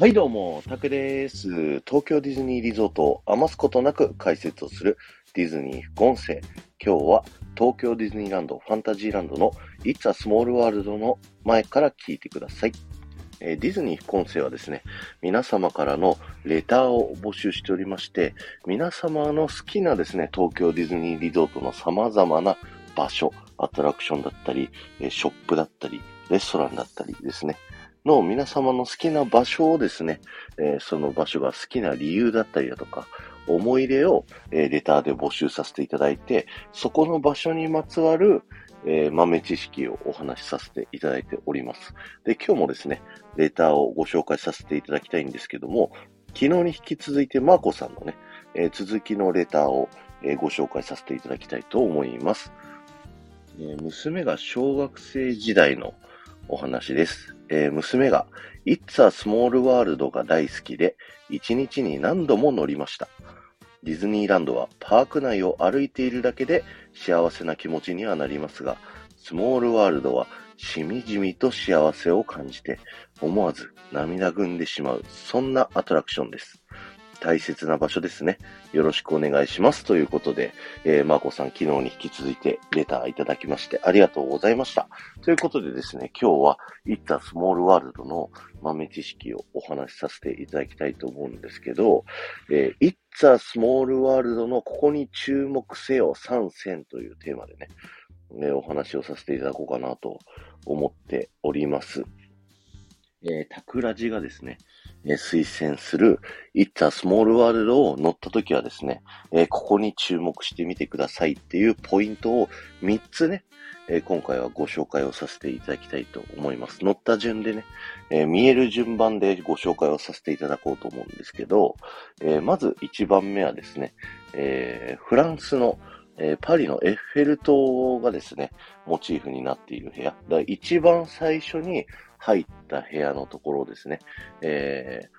はい、どうも、タクです。東京ディズニーリゾートを余すことなく解説をするディズニー副音声。今日は東京ディズニーランドファンタジーランドの It's a Small World の前から聞いてください。えディズニー副音声はですね、皆様からのレターを募集しておりまして、皆様の好きなですね、東京ディズニーリゾートの様々な場所、アトラクションだったり、ショップだったり、レストランだったりですね、の皆様の好きな場所をですね、えーその場所が好きな理由だったりだとか、思い入れを、えーレターで募集させていただいて、そこの場所にまつわる、えー豆知識をお話しさせていただいております。で、今日もですね、レターをご紹介させていただきたいんですけども、昨日に引き続いてマーコさんのね、えー続きのレターを、えーご紹介させていただきたいと思います。えー娘が小学生時代のお話です。えー娘が It's a Small World が大好きで、一日に何度も乗りました。ディズニーランドはパーク内を歩いているだけで幸せな気持ちにはなりますが、スモールワールドはしみじみと幸せを感じて、思わず涙ぐんでしまう、そんなアトラクションです。大切な場所ですね。よろしくお願いします。ということで、えー、マーコさん昨日に引き続いてレターいただきましてありがとうございました。ということでですね、今日は It's a Small World の豆知識をお話しさせていただきたいと思うんですけど、えー It's a Small World のここに注目せよ参戦というテーマでね、えお話をさせていただこうかなと思っております。えー、タクラジがですね、え推薦する It's a Small World を乗った時はですね、えここに注目してみてくださいっていうポイントを3つね、え今回はご紹介をさせていただきたいと思います。乗った順でね、え見える順番でご紹介をさせていただこうと思うんですけど、えまず1番目はですね、えフランスの、えパリのエッフェル塔がですね、モチーフになっている部屋。だ一番最初に入った部屋のところですね。えー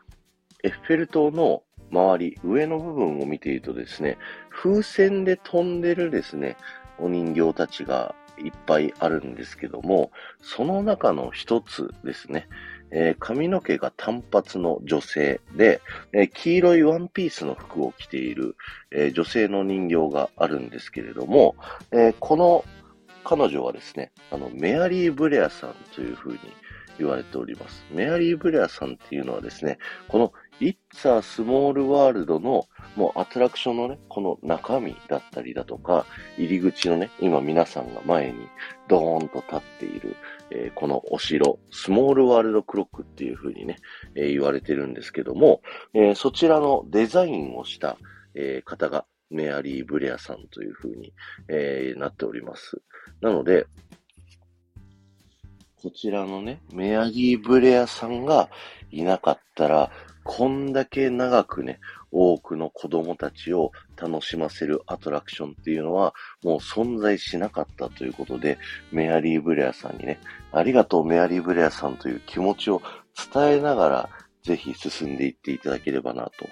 エッフェル塔の周り、上の部分を見ているとですね、風船で飛んでるですね、お人形たちがいっぱいあるんですけども、その中の一つですね、えー髪の毛が単発の女性で、えー黄色いワンピースの服を着ている、えー女性の人形があるんですけれども、この彼女はですね、あの、メアリー・ブレアさんというふうに言われております。メアリー・ブレアさんっていうのはですね、この It's a Small World のもうアトラクションのね、この中身だったりだとか、入り口のね、今皆さんが前にドーンと立っている、えーこのお城、スモールワールドクロックっていう風にね、えー言われてるんですけども、えーそちらのデザインをした、え方がメアリー・ブレアさんという風に、えなっております。なので、こちらのね、メアリー・ブレアさんがいなかったら、こんだけ長くね、多くの子供たちを楽しませるアトラクションっていうのは、もう存在しなかったということで、メアリー・ブレアさんにね、ありがとうメアリー・ブレアさんという気持ちを伝えながら、ぜひ進んでいっていただければなと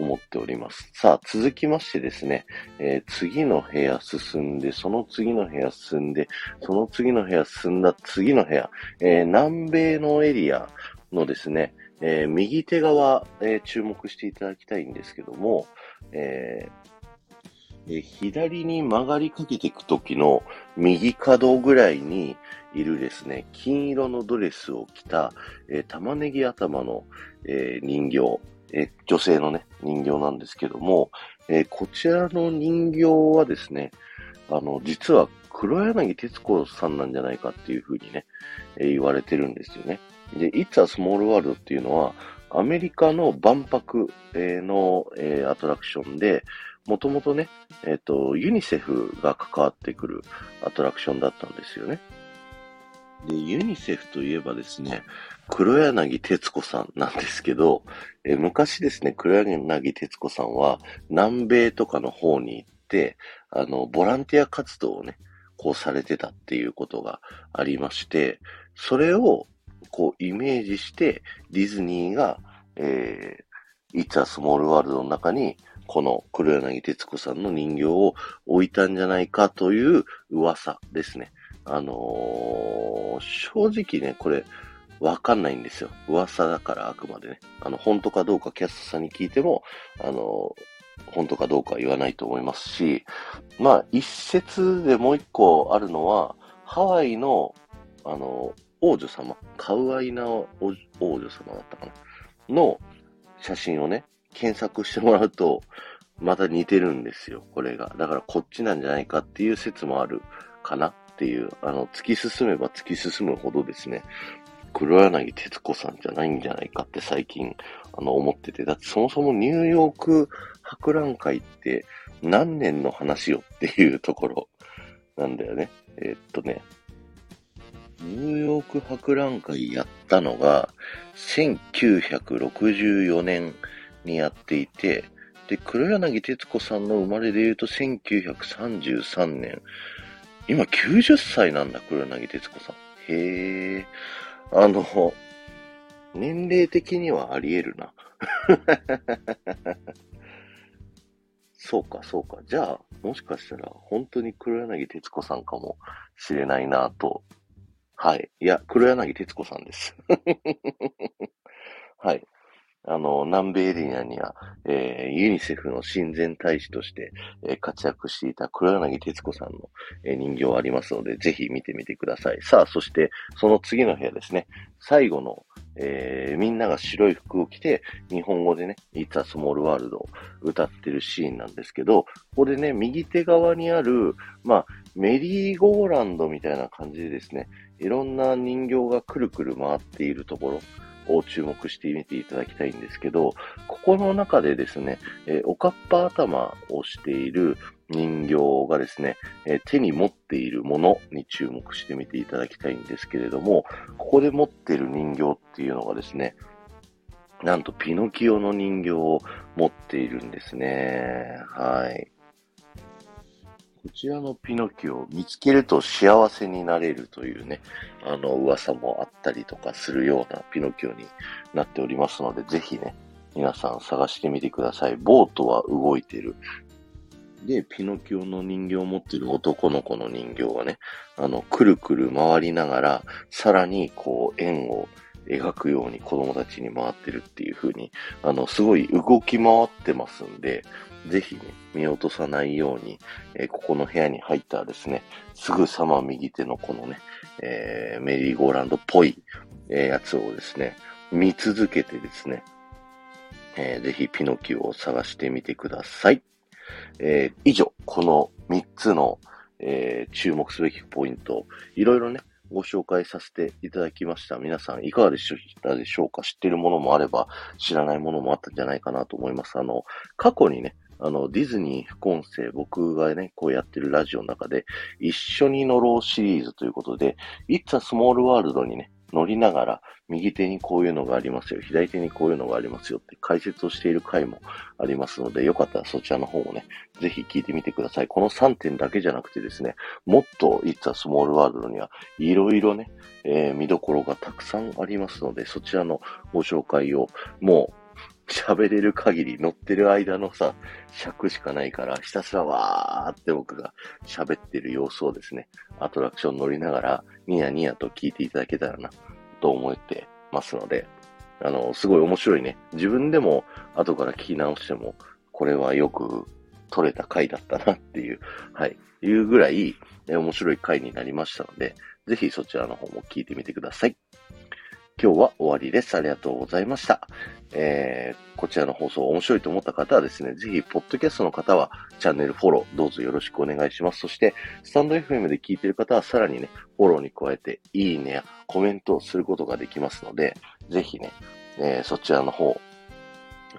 思っております。さあ、続きましてですね、えー次の部屋進んで、その次の部屋進んで、その次の部屋進んだ次の部屋、えー南米のエリアのですね、えー右手側、え注目していただきたいんですけども、えーえー左に曲がりかけていく時の右角ぐらいにいるですね、金色のドレスを着た、えー玉ねぎ頭の、えー人形、えー女性のね、人形なんですけども、えこちらの人形はですね、あの、実は黒柳徹子さんなんじゃないかっていうふうにね、え言われてるんですよね。で、It's a Small World っていうのは、アメリカの万博、の、えーアトラクションで、もともとね、えっ、と、ユニセフが関わってくるアトラクションだったんですよね。で、ユニセフといえばですね、黒柳徹子さんなんですけど、え昔ですね、黒柳徹子さんは南米とかの方に行って、あの、ボランティア活動をね、こうされてたっていうことがありまして、それをこうイメージして、ディズニーが、えー、It's a Small World の中に、この黒柳徹子さんの人形を置いたんじゃないかという噂ですね。あのー正直ね、これ、わかんないんですよ。噂だからあくまでね。あの、本当かどうかキャストさんに聞いても、あの、本当かどうかは言わないと思いますし、まあ、一説でもう一個あるのは、ハワイの、あの、王女様、カウアイナ王女様だったかなの写真をね、検索してもらうと、また似てるんですよ、これが。だからこっちなんじゃないかっていう説もあるかなっていう、あの、突き進めば突き進むほどですね、黒柳徹子さんじゃないんじゃないかって最近、あの、思ってて。だってそもそもニューヨーク博覧会って何年の話よっていうところなんだよね。えー、っとね、ニューヨーク博覧会やったのが、1964年にやっていて、で、黒柳徹子さんの生まれで言うと1933年。今90歳なんだ、黒柳徹子さん。へえ。あの、年齢的にはあり得るな。そうか、そうか。じゃあ、もしかしたら、本当に黒柳徹子さんかもしれないなと。はい。いや、黒柳徹子さんです。あの、南米エリアには、えー、ユニセフの親善大使として、えー、活躍していた黒柳徹子さんの、えー、人形ありますので、ぜひ見てみてください。さあ、そして、その次の部屋ですね。最後の、えー、みんなが白い服を着て、日本語でね、It's a Small World を歌ってるシーンなんですけど、ここでね、右手側にある、まあ、メリーゴーランドみたいな感じでですね、いろんな人形がくるくる回っているところ、を注目してみていただきたいんですけど、ここの中でですね、え、おかっぱ頭をしている人形がですね、え、手に持っているものに注目してみていただきたいんですけれども、ここで持っている人形っていうのがですね、なんとピノキオの人形を持っているんですね。はい。こちらのピノキオを見つけると幸せになれるというね、あの噂もあったりとかするようなピノキオになっておりますので、ぜひね、皆さん探してみてください。ボートは動いてる。で、ピノキオの人形を持ってる男の子の人形がね、あの、くるくる回りながら、さらにこう、円を描くように子供たちに回ってるっていう風に、あの、すごい動き回ってますんで、ぜひね、見落とさないように、えー、ここの部屋に入ったらですね、すぐさま右手のこのね、えー、メリーゴーランドっぽい、えー、やつをですね、見続けてですね、えー、ぜひピノキオを探してみてください。えー、以上、この3つの、えー、注目すべきポイント、いろいろね、ご紹介させていただきました。皆さんいかがでしたでしょうか？知ってるものもあれば、知らないものもあったんじゃないかなと思います。あの、過去にね、あの、ディズニー副音声、僕がね、こうやってるラジオの中で、一緒に乗ろうシリーズということで、It's a Small World にね、乗りながら、右手にこういうのがありますよ、左手にこういうのがありますよって解説をしている回もありますので、よかったらそちらの方もね、ぜひ聞いてみてください。この3点だけじゃなくてですね、もっと It's a Small World にはいろいろね、えー、見どころがたくさんありますので、そちらのご紹介をもう喋れる限り乗ってる間のさ、尺しかないから、ひたすらわーって僕が喋ってる様子をですね、アトラクション乗りながら、ニヤニヤと聞いていただけたらな、と思ってますので、あの、すごい面白いね。自分でも後から聞き直しても、これはよく撮れた回だったなっていう、はい、いうぐらい、面白い回になりましたので、ぜひそちらの方も聞いてみてください。今日は終わりです。ありがとうございました。えー、こちらの放送面白いと思った方はですね、ぜひ、ポッドキャストの方は、チャンネルフォロー、どうぞよろしくお願いします。そして、スタンド FM で聞いている方は、さらにね、フォローに加えて、いいねやコメントをすることができますので、ぜひね、えー、そちらの方、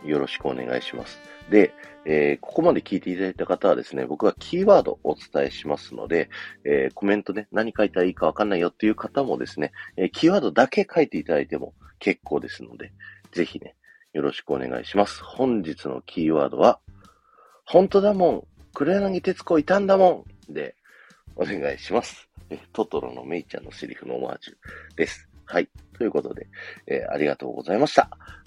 よろしくお願いします。で、えー、ここまで聞いていただいた方はですね、僕がキーワードをお伝えしますので、えー、コメントね、何書いたらいいかわかんないよっていう方もですね、えー、キーワードだけ書いていただいても結構ですので、ぜひね、よろしくお願いします。本日のキーワードは、本当だもん、黒柳徹子いたんだもんで、お願いします。トトロのメイちゃんのセリフのオマージュです。はい。ということで、えー、ありがとうございました。